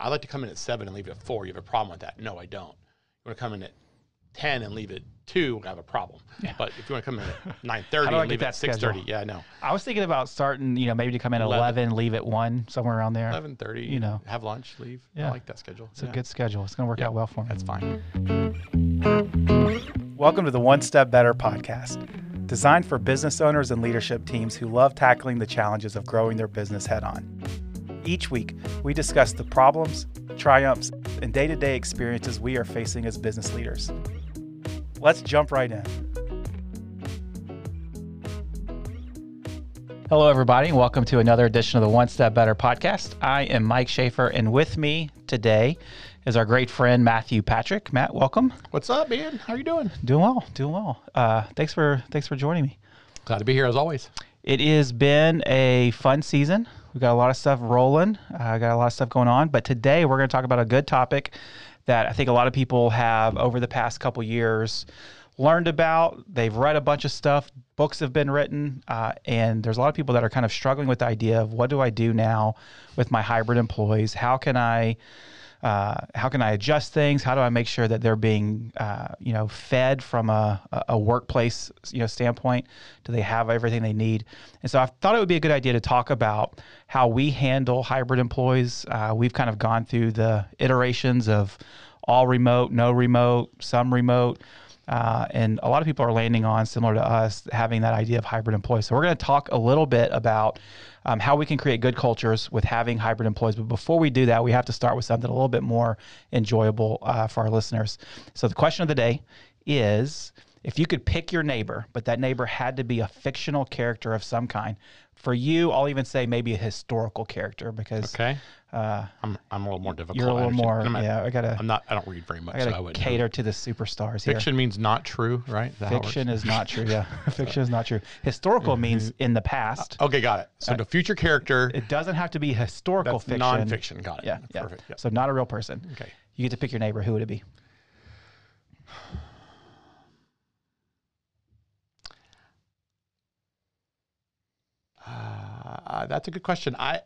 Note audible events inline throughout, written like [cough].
I like to come in at seven and leave at four. You have a problem with that? No, I don't. You want to come in at ten and leave at two? I have a problem. Yeah. But if you want to come in at [laughs] nine thirty How do I and get leave that at six thirty, yeah, I know. I was thinking about starting, you know, maybe to come in at 11. 11, leave at 1, somewhere around there. Eleven thirty, You know. have lunch, leave. Yeah. I like that schedule. It's a good schedule. It's going to work Yeah. out well for me. That's fine. Welcome to the One Step Better podcast, designed for business owners and leadership teams who love tackling the challenges of growing their business head on. Each week, we discuss the problems, triumphs, and day to day experiences we are facing as business leaders. Let's jump right in. Hello, everybody, and welcome to another edition of the One Step Better podcast. I am Mike Schaefer, and with me today is our great friend Matthew Patrick. Matt, welcome. What's up, man? How are you doing? Doing well, doing well. Uh, thanks for thanks for joining me. Glad to be here as always. It has been a fun season. We've got a lot of stuff rolling. Uh, got a lot of stuff going on. But today we're going to talk about a good topic that I think a lot of people have over the past couple years learned about. They've read a bunch of stuff. Books have been written, uh, and there's a lot of people that are kind of struggling with the idea of what do I do now with my hybrid employees? How can I uh, how can I adjust things? How do I make sure that they're being, uh, you know, fed from a, a- workplace, you know, standpoint? Do they have everything they need? And so I thought it would be a good idea to talk about how we handle hybrid employees. Uh, we've kind of gone through the iterations of all remote, no remote, some remote. Uh, and a lot of people are landing on similar to us having that idea of hybrid employees. So we're going to talk a little bit about um, how we can create good cultures with having hybrid employees. But before we do that, we have to start with something a little bit more enjoyable uh, for our listeners. So the question of the day is if you could pick your neighbor, but that neighbor had to be a fictional character of some kind. For you, I'll even say maybe a historical character because Okay. uh, I'm I'm a little more difficult. you're a I little more. I'm not, yeah, I gotta. I'm not. I don't read very much. I so I gotta cater to the superstars here. Fiction means not true, right? Is that how it works? Fiction is not true. Yeah, [laughs] [laughs] fiction is not true. Historical means in the past. Okay, got it. So the future character, It doesn't have to be historical fiction. that's fiction. nonfiction. Got it. Yeah, yeah. Perfect. Yeah. So not a real person. Okay. You get to pick your neighbor. Who would it be? [sighs] Uh, that's a good question. I,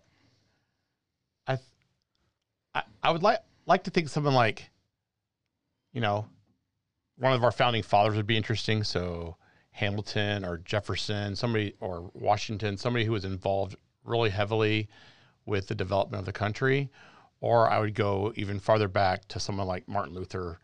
I, I, I would like like to think someone like, you know, one of our founding fathers would be interesting. So Hamilton or Jefferson, somebody or Washington, somebody who was involved really heavily with the development of the country. Or I would go even farther back to someone like Martin Luther,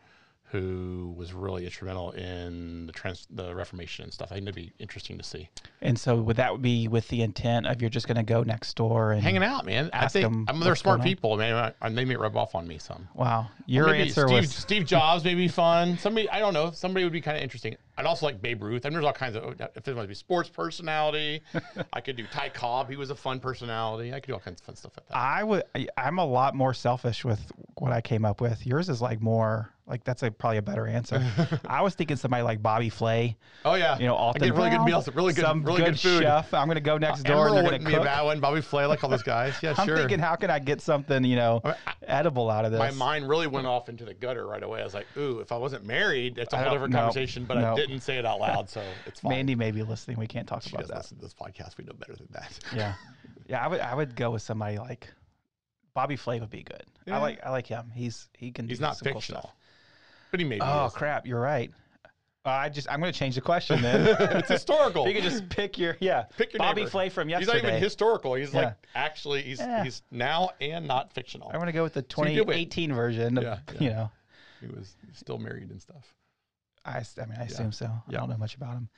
who was really instrumental in the trans- the Reformation and stuff. I think it'd be interesting to see. And so would that be with the intent of you're just going to go next door and hanging out, man. I think I mean, they're smart people, man. I, I, they may rub off on me some. Wow, your answer Steve, was Steve Jobs may be fun. Somebody I don't know. Somebody would be kind of interesting. I'd also like Babe Ruth. I mean, there's all kinds of. Oh, if there might be sports personality, [laughs] I could do Ty Cobb. He was a fun personality. I could do all kinds of fun stuff like that. I would. I'm a lot more selfish with what I came up with. Yours is like more like that's a, probably a better answer. [laughs] I was thinking somebody like Bobby Flay. oh yeah, You know, I Alton get really good meals, really good, some really good, food. chef. I'm going to go uh, next door and Emeril they're wouldn't going be to a cook. bad one. Bobby Flay, like all those guys. [laughs] Yeah, I'm sure. thinking, how can I get something, you know, I [laughs] mean, I- edible out of this? my mind really went off into the gutter right away. I was like, "Ooh, if I wasn't married, it's a whole different no, conversation." But I didn't say it out loud, so it's fine. Mandy may be listening. We can't talk she about does that. listen to this podcast. We know better than that. Yeah, yeah. I would. I would go with somebody like Bobby Flay would be good. Yeah. I like. I like him. He's he can. He's do not cool fictional, stuff. But he. Oh is. crap! You're right. Uh, I just. I'm going to change the question [laughs] then. it's historical. If you could just pick your yeah. Pick your Bobby neighbor. Flay from yesterday. He's not even historical. He's Yeah. like actually he's Yeah. he's now and not fictional. I'm going to go with the So you did win. 2018 version. Of, Yeah, You know, He was still married and stuff. I. s- I mean, I assume so. I Yeah. don't know much about him,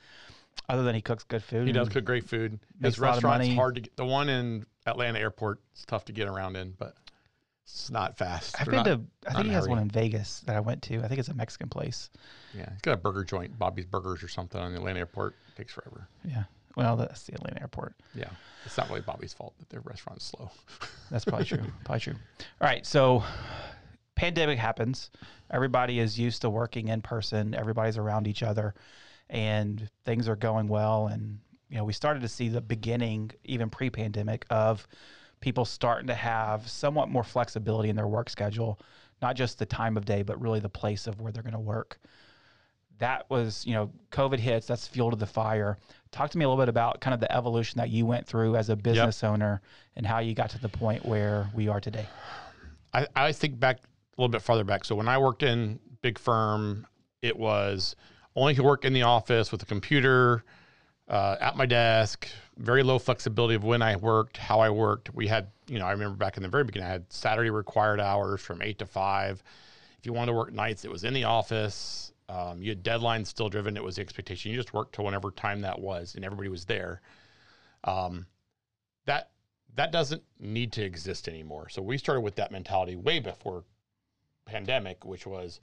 other than he cooks good food. He does and- cook great food. Makes His a lot of restaurant's money. hard to get. The one in Atlanta Airport is tough to get around in, but it's not fast. I've They're been not- to. I think he has one in Vegas that I went to. I think it's a Mexican place. Yeah, he's got a burger joint, Bobby's Burgers or something on the Atlanta Airport. takes forever. Yeah. Well, that's the Atlanta airport. Yeah, it's not really Bobby's fault that their restaurant's slow. [laughs] That's probably true. Probably true. All right. So, pandemic happens. Everybody is used to working in person. Everybody's around each other, and things are going well. And you know, we started to see the beginning, even pre-pandemic, of people starting to have somewhat more flexibility in their work schedule, not just the time of day, but really the place of where they're going to work. That was, you know, COVID hits. That's fuel to the fire. Talk to me a little bit about kind of the evolution that you went through as a business owner and how you got to the point where we are today. I, I think back a little bit farther back. So when I worked in big firm, it was only could work in the office with a computer uh, at my desk. Very low flexibility of when I worked, how I worked. We had, you know, I remember back in the very beginning, I had Saturday required hours from eight to five. If you wanted to work nights, it was in the office. Um, you had deadlines still driven. It was the expectation. You just worked till whenever time that was, and everybody was there. Um, that that doesn't need to exist anymore. So we started with that mentality way before pandemic, which was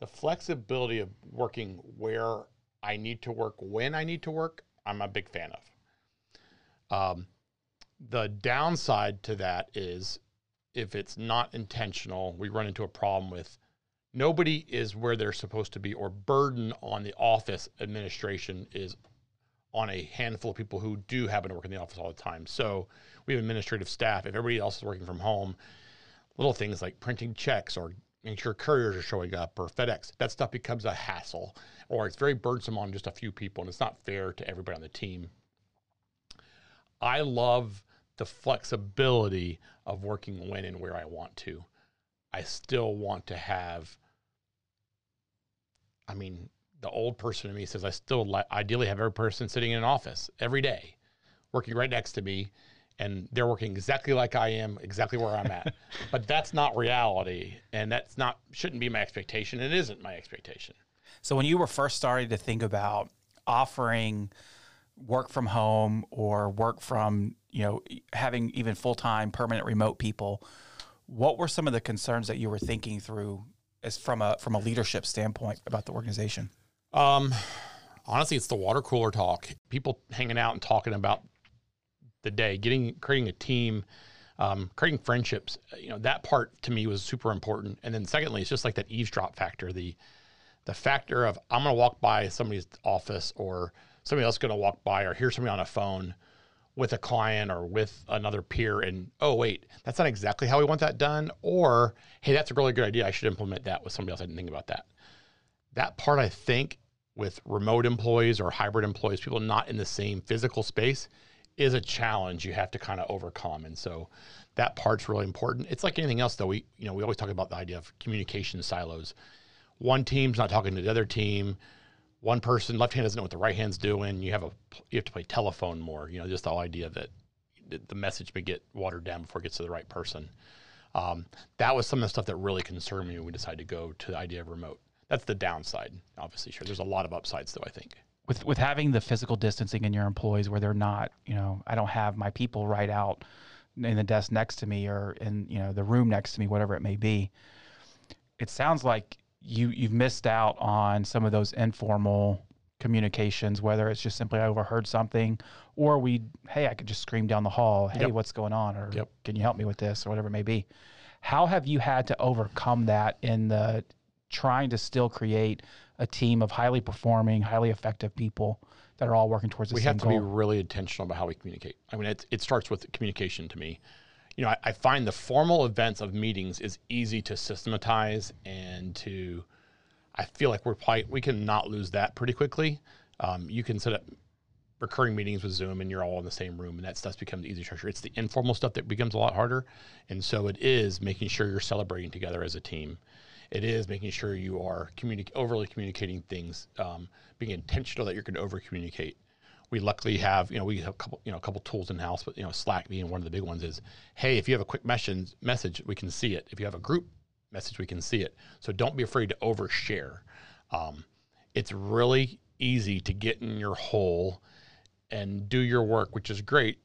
the flexibility of working where I need to work when I need to work. I'm a big fan of. Um, the downside to that is if it's not intentional, we run into a problem with nobody is where they're supposed to be, or burden on the office administration is on a handful of people who do happen to work in the office all the time. So we have administrative staff. If everybody else is working from home, little things like printing checks or making sure couriers are showing up or FedEx, that stuff becomes a hassle or it's very burdensome on just a few people and it's not fair to everybody on the team. I love the flexibility of working when and where I want to. I still want to have, I mean, the old person in me says I still li- ideally have every person sitting in an office every day, working right next to me, and they're working exactly like I am, exactly where I'm at. [laughs] but that's not reality, and that's not shouldn't be my expectation. It isn't my expectation. So when you were first starting to think about offering work from home or work from you know having even full time permanent remote people, what were some of the concerns that you were thinking through as from a from a leadership standpoint about the organization? Um, honestly, it's the water cooler talk. People hanging out and talking about the day, getting creating a team, um, creating friendships. You know, that part to me was super important. And then secondly, it's just like that eavesdrop factor. The the factor of I'm going to walk by somebody's office or somebody else going to walk by or hear somebody on a phone with a client or with another peer and oh wait that's not exactly how we want that done or hey that's a really good idea i should implement that with somebody else i didn't think about that that part I think with remote employees or hybrid employees, people not in the same physical space, is a challenge you have to kind of overcome. And so that part's really important. It's like anything else though. We you know, we always talk about the idea of communication silos. One team's not talking to the other team. One person left hand doesn't know what the right hand's doing. You have a you have to play telephone more. You know, just the idea that the message may get watered down before it gets to the right person. Um, that was some of the stuff that really concerned me when we decided to go to the idea of remote that's the downside. Obviously, sure. There's a lot of upsides, though. I think with with having the physical distancing in your employees, where they're not, you know, I don't have my people right out in the desk next to me or in you know the room next to me, whatever it may be. It sounds like you you've missed out on some of those informal communications, whether it's just simply I overheard something, or we, hey, I could just scream down the hall, hey, yep. what's going on, or yep. can you help me with this, or whatever it may be. How have you had to overcome that in the trying to still create a team of highly performing, highly effective people that are all working towards the we same have to goal. be really intentional about how we communicate. I mean, it, it starts with communication to me. You know, I, I find the formal events of meetings is easy to systematize and to. I feel like we're probably, we can not lose that pretty quickly. Um, you can set up recurring meetings with Zoom and you're all in the same room and that stuff becomes the easy structure. It's the informal stuff that becomes a lot harder. And so it is making sure you're celebrating together as a team it is making sure you are communi- overly communicating things, um, being intentional that you're going to over communicate. We luckily have, you know, we have a couple, you know, a couple tools in house, but you know, Slack being one of the big ones is, hey, if you have a quick message, message, we can see it. If you have a group message, we can see it. So don't be afraid to overshare. Um, it's really easy to get in your hole and do your work, which is great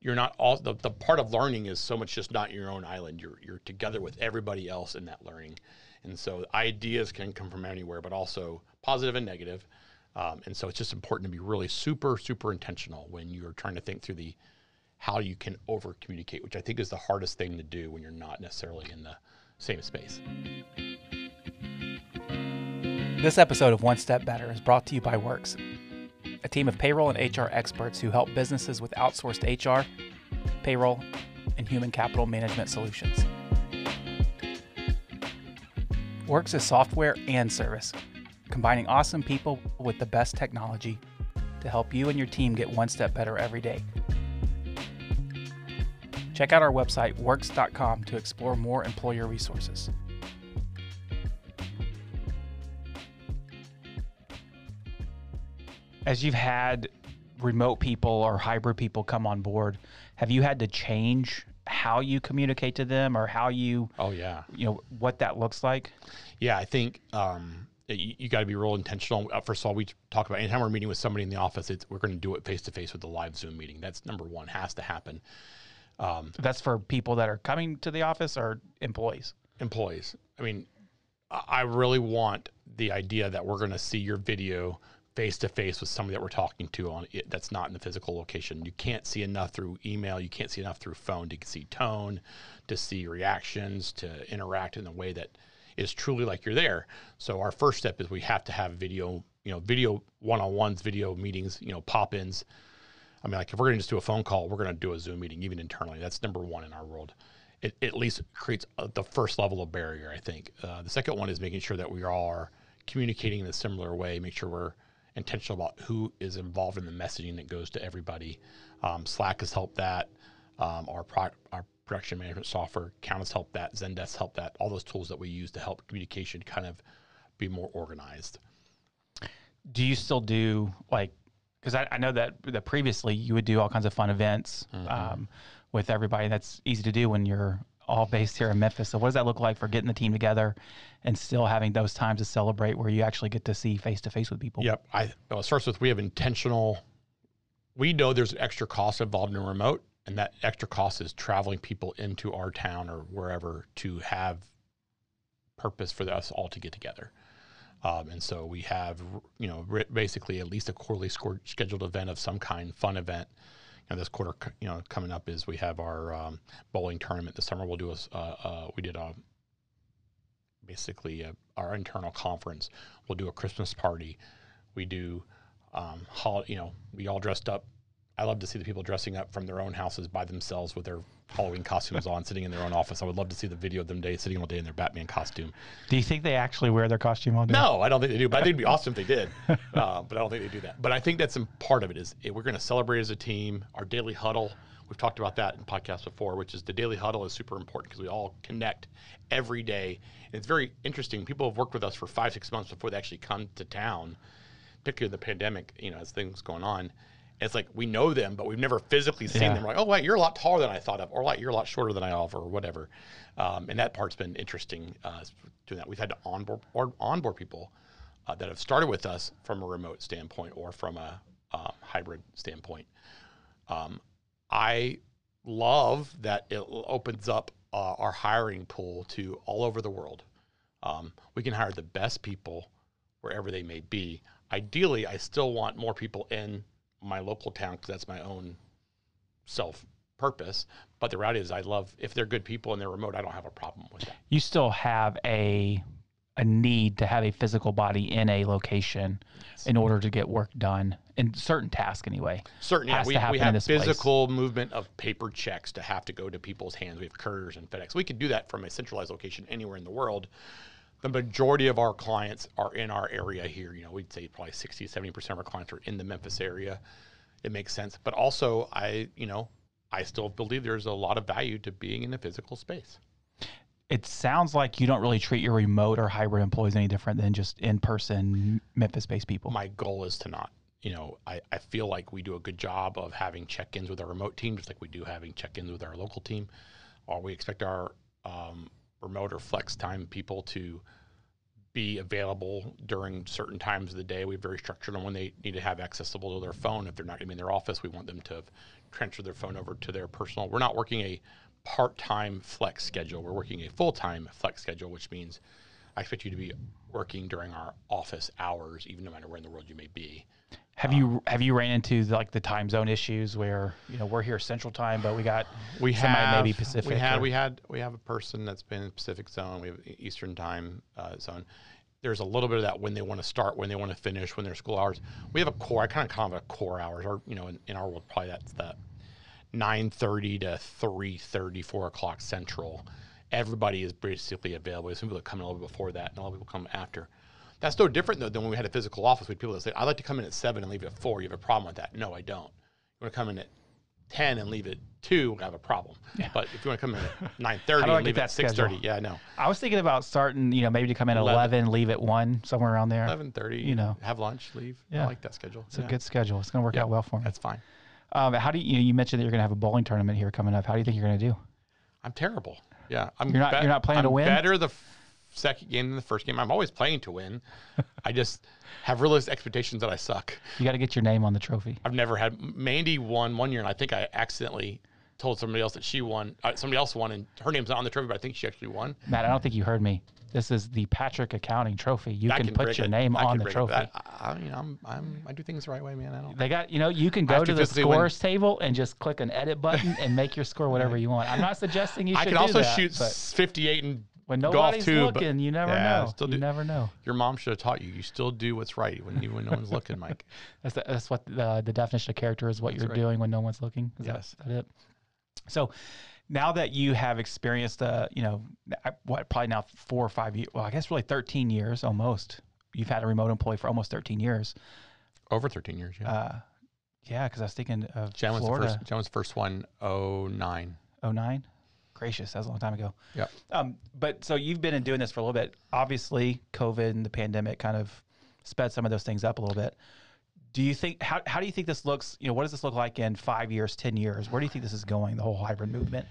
you're not all the, the part of learning is so much just not your own island. You're you're together with everybody else in that learning, and so ideas can come from anywhere, but also positive and negative. Um, and so it's just important to be really super super intentional when you're trying to think through the how you can over communicate, which I think is the hardest thing to do when you're not necessarily in the same space. This episode of One Step Better is brought to you by Works a team of payroll and HR experts who help businesses with outsourced HR, payroll, and human capital management solutions. Works is software and service, combining awesome people with the best technology to help you and your team get one step better every day. Check out our website, works.com, to explore more employer resources. As you've had remote people or hybrid people come on board, have you had to change how you communicate to them or how you, Oh yeah, you know, what that looks like? yeah. I think um, you, you got to be real intentional. Uh, First of all, we talk about anytime we're meeting with somebody in the office, it's we're going to do it face to face with the live Zoom meeting. That's number one. Has to happen. That's for people that are coming to the office or employees. employees. I mean, I really want the idea that we're going to see your video face to face with somebody that we're talking to on it that's not in the physical location. You can't see enough through email. You can't see enough through phone to see tone, to see reactions, to interact in a way that is truly like you're there. So our first step is we have to have video, you know, video one-on-ones, video meetings, you know, pop-ins. I mean, like if we're going to just do a phone call, we're going to do a Zoom meeting, even internally. That's number one in our world. It at least creates uh the first level of barrier, I think. Uh, the second one is making sure that we all are communicating in a similar way, make sure we're intentional about who is involved in the messaging that goes to everybody. Um, Slack has helped that. Um, our, pro- our production management software, Count has helped that. Zendesk helped that. All those tools that we use to help communication kind of be more organized. do you still do like because I, I know that that previously you would do all kinds of fun events um, with everybody that's easy to do when you're all based here in memphis so what does that look like for getting the team together and still having those times to celebrate where you actually get to see face to face with people Yep. I well, it starts with we have intentional. We know there's an extra cost involved in remote, and that extra cost is traveling people into our town or wherever to have purpose for us all to get together. Um, and so we have, you know, basically at least a quarterly scheduled event of some kind, fun event. Know, this quarter, you know, coming up is we have our um, bowling tournament this summer. We'll do a, uh, uh, we did a basically uh our internal conference. We'll do a Christmas party. We do, um, hol- you know, we all dressed up. I love to see the people dressing up from their own houses by themselves with their Halloween costumes on, sitting in their own office. I would love to see the video of them day sitting all day in their Batman costume. do you think they actually wear their costume all day No, I don't think they do. But I think it'd be awesome if they did. [laughs] Uh, but I don't think they do that. But I think that's some part of it is eh, we're going to celebrate as a team. Our daily huddle. We've talked about that in podcasts before, which is the daily huddle is super important because we all connect every day. And it's very interesting. People have worked with us for five, six months before they actually come to town, particularly in the pandemic, you know, as things going on. It's like we know them, but we've never physically seen Yeah. them. We're like, oh, wait, you're a lot taller than I thought of, or like you're a lot shorter than I thought of, or whatever. Um, and that part's been interesting uh, doing that. We've had to onboard onboard people uh, that have started with us from a remote standpoint or from a uh, hybrid standpoint. Um, I love that it opens up uh, our hiring pool to all over the world. Um, we can hire the best people wherever they may be. Ideally, I still want more people in my local town because that's my own self purpose. But the reality is, I love if they're good people and they're remote. I don't have a problem with that. you still have a a need to have a physical body in a location in order to get work done in certain tasks anyway Certain, yeah, we, to we have this place. physical movement of paper checks to have to go to people's hands. We have couriers and FedEx. We could do that from a centralized location anywhere in the world. The majority of our clients are in our area here. You know, we'd say probably 60, 70% of our clients are in the Memphis area. It makes sense. But also, I, you know, I still believe there's a lot of value to being in a physical space. it sounds like you don't really treat your remote or hybrid employees any different than just in-person memphis-based people my goal is to not you know I, I feel like we do a good job of having check-ins with our remote team just like we do having check-ins with our local team or we expect our um, remote or flex time people to be available during certain times of the day. We're very structured on when they need to have accessible to their phone. If they're not going to be in their office, we want them to transfer their phone over to their personal. We're not working a part-time flex schedule. We're working a full-time flex schedule, which means I expect you to be working during our office hours, even no matter where in the world you may be. Have you have you ran into like the time zone issues where you know we're here Central Time, but we got We somebody have maybe Pacific. We had or- we had we have a person that's been in Pacific zone. We have Eastern time uh, zone. There's a little bit of that when they want to start, when they want to finish, when their school hours. We have a core. I kind of kind of a core hours, or you know, in, in our world, probably that's that nine thirty to 3.30, 4 o'clock central. Everybody is basically available. Some people that come in a little bit before that, and a lot of people come after. That's no different though than when we had a physical office. We had people that say, "I'd like to come in at seven and leave at four. You have a problem with that? No, I don't. You want to come in at ten and leave at two, we have a problem. But if you want to come in at [laughs] nine thirty I and leave at six thirty, yeah, no, I was thinking about starting, you know, maybe to come in at 11. 11, leave at 1, somewhere around there. eleven thirty, You know. have lunch, leave. Yeah. I like that schedule. It's a good schedule. It's going to work Yeah. out well for me. That's fine. Um, how do you, you mentioned that you're going to have a bowling tournament here coming up. How do you think you're going to do? I'm terrible. Yeah, I'm. You're not- you're not playing to I'm win? Better the second game than the first game. I'm always playing to win. I just [laughs] have realistic expectations that I suck. You got to get your name on the trophy. I've never had Mandy won one year, and I think I accidentally told somebody else that she won. Uh, somebody else won, and her name's not on the trophy, but I think she actually won. Matt, I don't think you heard me. This is the Patrick Accounting Trophy. You can, can put your it. name I on the trophy. I, I, you know, I'm, I'm, I do things the right way, man. I don't. They got, you know, you can go to to the physically win. scores table and just click an edit button and make your score whatever [laughs] you want. I'm not suggesting you should I can do also that, shoot but 58 and when nobody's too. looking, you never Yeah, know. still You never know. your mom should have taught you. You still do what's right when even when no one's looking, Mike. [laughs] That's the, that's what the the definition of character is. What you're right. doing when no one's looking. Is Yes. that, that it? So, now that you have experienced, uh, you know, what probably now four or five years. Well, I guess really 13 years almost. You've had a remote employee for almost 13 years. Over 13 years, yeah. Uh, yeah, because I was thinking of Jen was Florida. the first. Jen was the first one. Oh nine. 09 gracious that was a long time ago. Yeah. um, but so you've been in doing this for a little bit. Obviously covid and the pandemic kind of sped some of those things up a little bit. Do you think how, how do you think this looks you know what does this look like in five years ten years? Where do you think this is going the whole hybrid movement?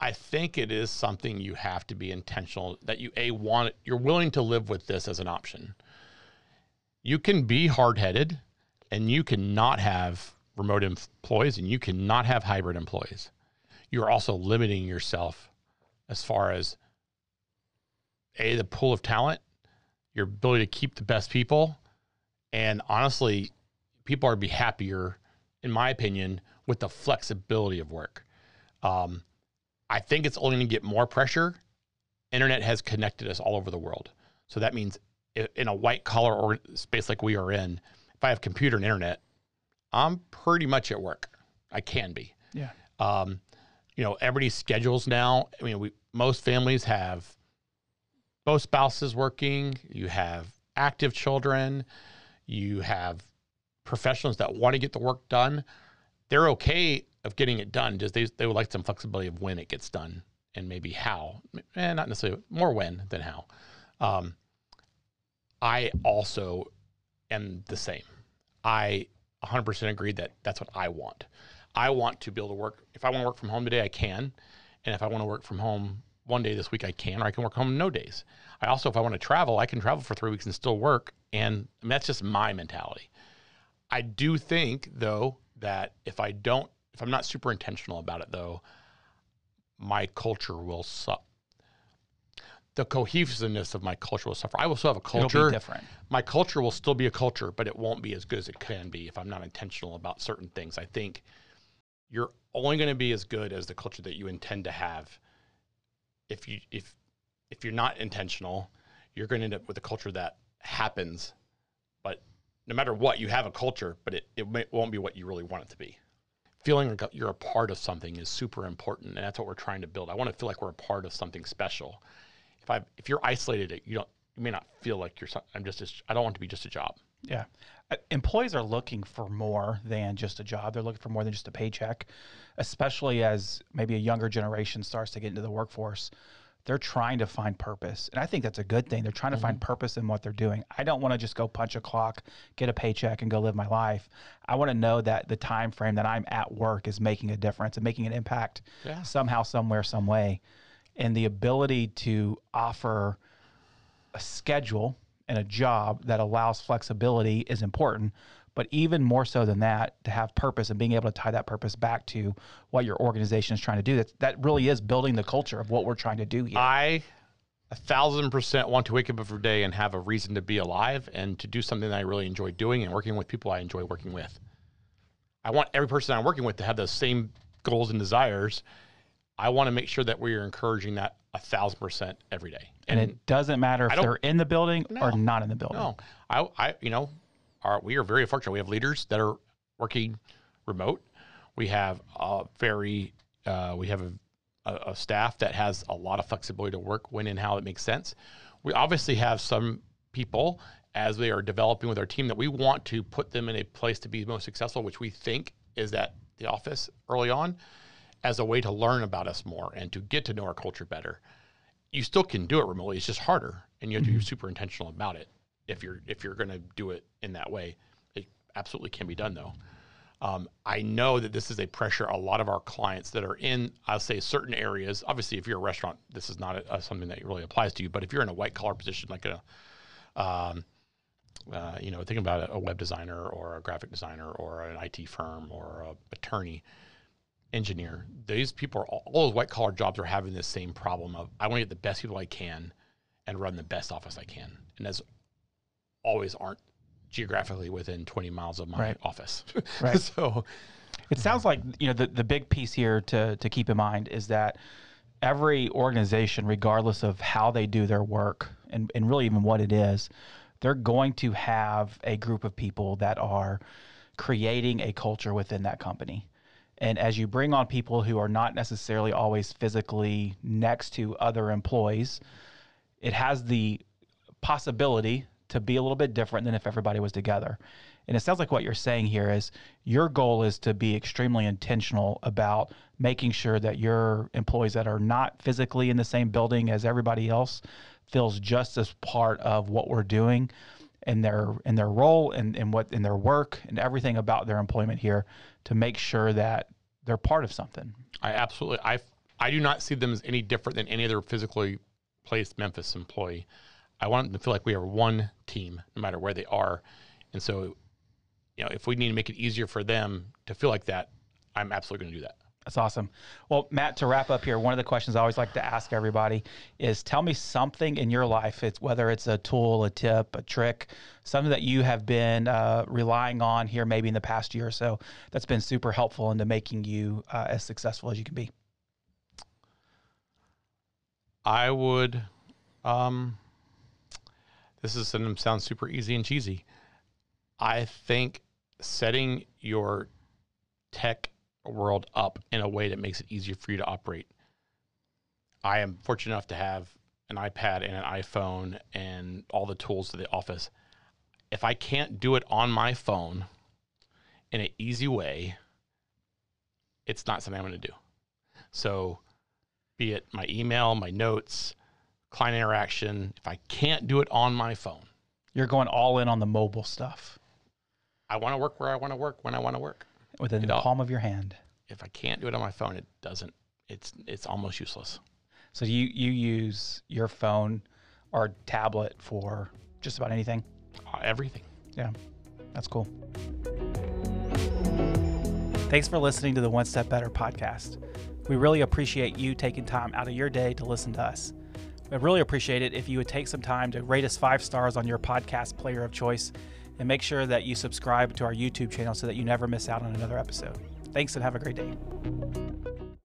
I think it is something you have to be intentional that you a want you're willing to live with this as an option. You can be hard headed, and you can not have remote employees, and you cannot have hybrid employees. You are also limiting yourself as far as a the pool of talent, your ability to keep the best people, and honestly, people are be happier, in my opinion, with the flexibility of work. Um, I think it's only going to get more pressure. Internet has connected us all over the world. So that means in a white collar or space like we are in, if I have computer and internet, I'm pretty much at work. I can be. yeah Um, you know, everybody's schedules now. I mean, we most families have both spouses working. You have active children. You have professionals that want to get the work done. They're okay of getting it done. Just they they would like some flexibility of when it gets done and maybe how. Eh, not necessarily more when than how. Um, I also am the same. I 100% agree that that's what I want. I want to be able to work. If I want to work from home today, I can. And if I want to work from home one day this week, I can, or I can work home no days. I also, if I want to travel, I can travel for three weeks and still work. And I mean, that's just my mentality. I do think, though, that if I don't, if I'm not super intentional about it, though, my culture will suffer. The cohesiveness of my culture will suffer. I will still have a culture different my culture will still be a culture, but it won't be as good as it can be if I'm not intentional about certain things. I think you're only going to be as good as the culture that you intend to have. If you if if you're not intentional, you're going to end up with a culture that happens, but no matter what, you have a culture, but it, it may, won't be what you really want it to be. Feeling like you're a part of something is super important, and that's what we're trying to build. I want to feel like we're a part of something special. If I if you're isolated, you don't you may not feel like you're. I'm just. a- I don't want it to be just a job. Yeah. Uh, Employees are looking for more than just a job. They're looking for more than just a paycheck, especially as maybe a younger generation starts to get into the workforce. They're trying to find purpose. And I think that's a good thing. They're trying to find purpose in what they're doing. I don't want to just go punch a clock, get a paycheck and go live my life. I want to know that the time frame that I'm at work is making a difference and making an impact Yeah. somehow, somewhere, some way. And the ability to offer a schedule and a job that allows flexibility is important. But even more so than that, to have purpose and being able to tie that purpose back to what your organization is trying to do. That that really is building the culture of what we're trying to do here. I a thousand percent want to wake up every day and have a reason to be alive and to do something that I really enjoy doing and working with people I enjoy working with. I want every person I'm working with to have those same goals and desires. I want to make sure that we are encouraging that a thousand percent every day. and it doesn't matter if they're in the building or not in the building. No, I, I, you know, our, we are very fortunate. We have leaders that are working remote. We have a very, uh, we have a, a, a staff that has a lot of flexibility to work when and how it makes sense. We obviously have some people as they are developing with our team that we want to put them in a place to be most successful, which we think is at the office early on, as a way to learn about us more and to get to know our culture better. You still can do it remotely; it's just harder, and you have to be super intentional about it. If you're if you're going to do it in that way, it absolutely can be done though. Um, I know that this is a pressure a lot of our clients that are in, I'll say, certain areas. Obviously, if you're a restaurant, this is not a, a, something that really applies to you. But if you're in a white collar position, like a, um, uh, you know, thinking about a web designer or a graphic designer or an IT firm or a attorney, engineer, these people are all, all those white collar jobs are having this same problem of I want to get the best people I can and run the best office I can, and as always aren't geographically within 20 miles of my Right. office. [laughs] Right. so It sounds like you know the, the big piece here to to keep in mind is that every organization, regardless of how they do their work and, and really even what it is, they're going to have a group of people that are creating a culture within that company. And as you bring on people who are not necessarily always physically next to other employees, it has the possibility to be a little bit different than if everybody was together. And it sounds like what you're saying here is your goal is to be extremely intentional about making sure that your employees that are not physically in the same building as everybody else feels just as part of what we're doing in their in their role and, in what in their work and everything about their employment here to make sure that they're part of something. I absolutely I I do not see them as any different than any other physically placed Memphis employee. I want them to feel like we are one team, no matter where they are. And so, you know, if we need to make it easier for them to feel like that, I'm absolutely going to do that. That's awesome. Well, Matt, to wrap up here, one of the questions I always like to ask everybody is tell me something in your life, it's whether it's a tool, a tip, a trick, something that you have been uh, relying on here maybe in the past year or so that's been super helpful into making you uh, as successful as you can be. I would, um, this is going to sound super easy and cheesy. I think setting your tech world up in a way that makes it easier for you to operate. I am fortunate enough to have an iPad and an iPhone and all the tools to the office. If I can't do it on my phone in an easy way, it's not something I'm going to do. So, be it my email, my notes, client interaction, if I can't do it on my phone, You're going all in on the mobile stuff I want to work where I want to work when I want to work. Within It the all- palm of your hand. If I can't do it on my phone, it doesn't. It's it's almost useless. So you you use your phone or tablet for just about anything. Uh, everything. Yeah, that's cool. Thanks for listening to the One Step Better podcast. We really appreciate you taking time out of your day to listen to us. I'd really appreciate it if you would take some time to rate us five stars on your podcast player of choice and make sure that you subscribe to our YouTube channel so that you never miss out on another episode. Thanks and have a great day.